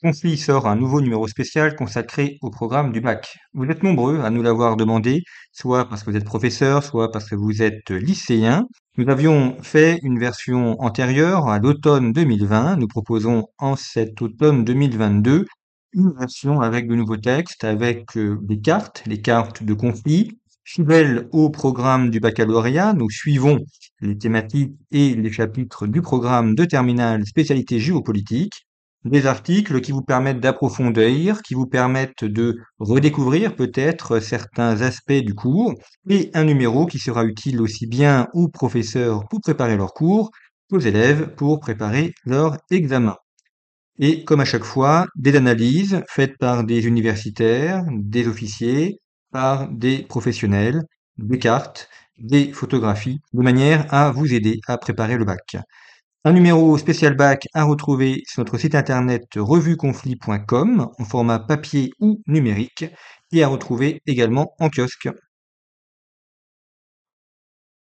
Conflit sort un nouveau numéro spécial consacré au programme du bac. Vous êtes nombreux à nous l'avoir demandé, soit parce que vous êtes professeur, soit parce que vous êtes lycéen. Nous avions fait une version antérieure à l'automne 2020. Nous proposons en cet automne 2022 une version avec de nouveaux textes, avec euh, des cartes, les cartes de conflit. Fidèles au programme du baccalauréat, nous suivons les thématiques et les chapitres du programme de terminale spécialité géopolitique. Des articles qui vous permettent d'approfondir, qui vous permettent de redécouvrir peut-être certains aspects du cours, et un numéro qui sera utile aussi bien aux professeurs pour préparer leurs cours qu'aux élèves pour préparer leur examen. Et comme à chaque fois, des analyses faites par des universitaires, des officiers, par des professionnels, des cartes, des photographies, de manière à vous aider à préparer le bac. Un numéro spécial bac à retrouver sur notre site internet revueconflit.com en format papier ou numérique et à retrouver également en kiosque.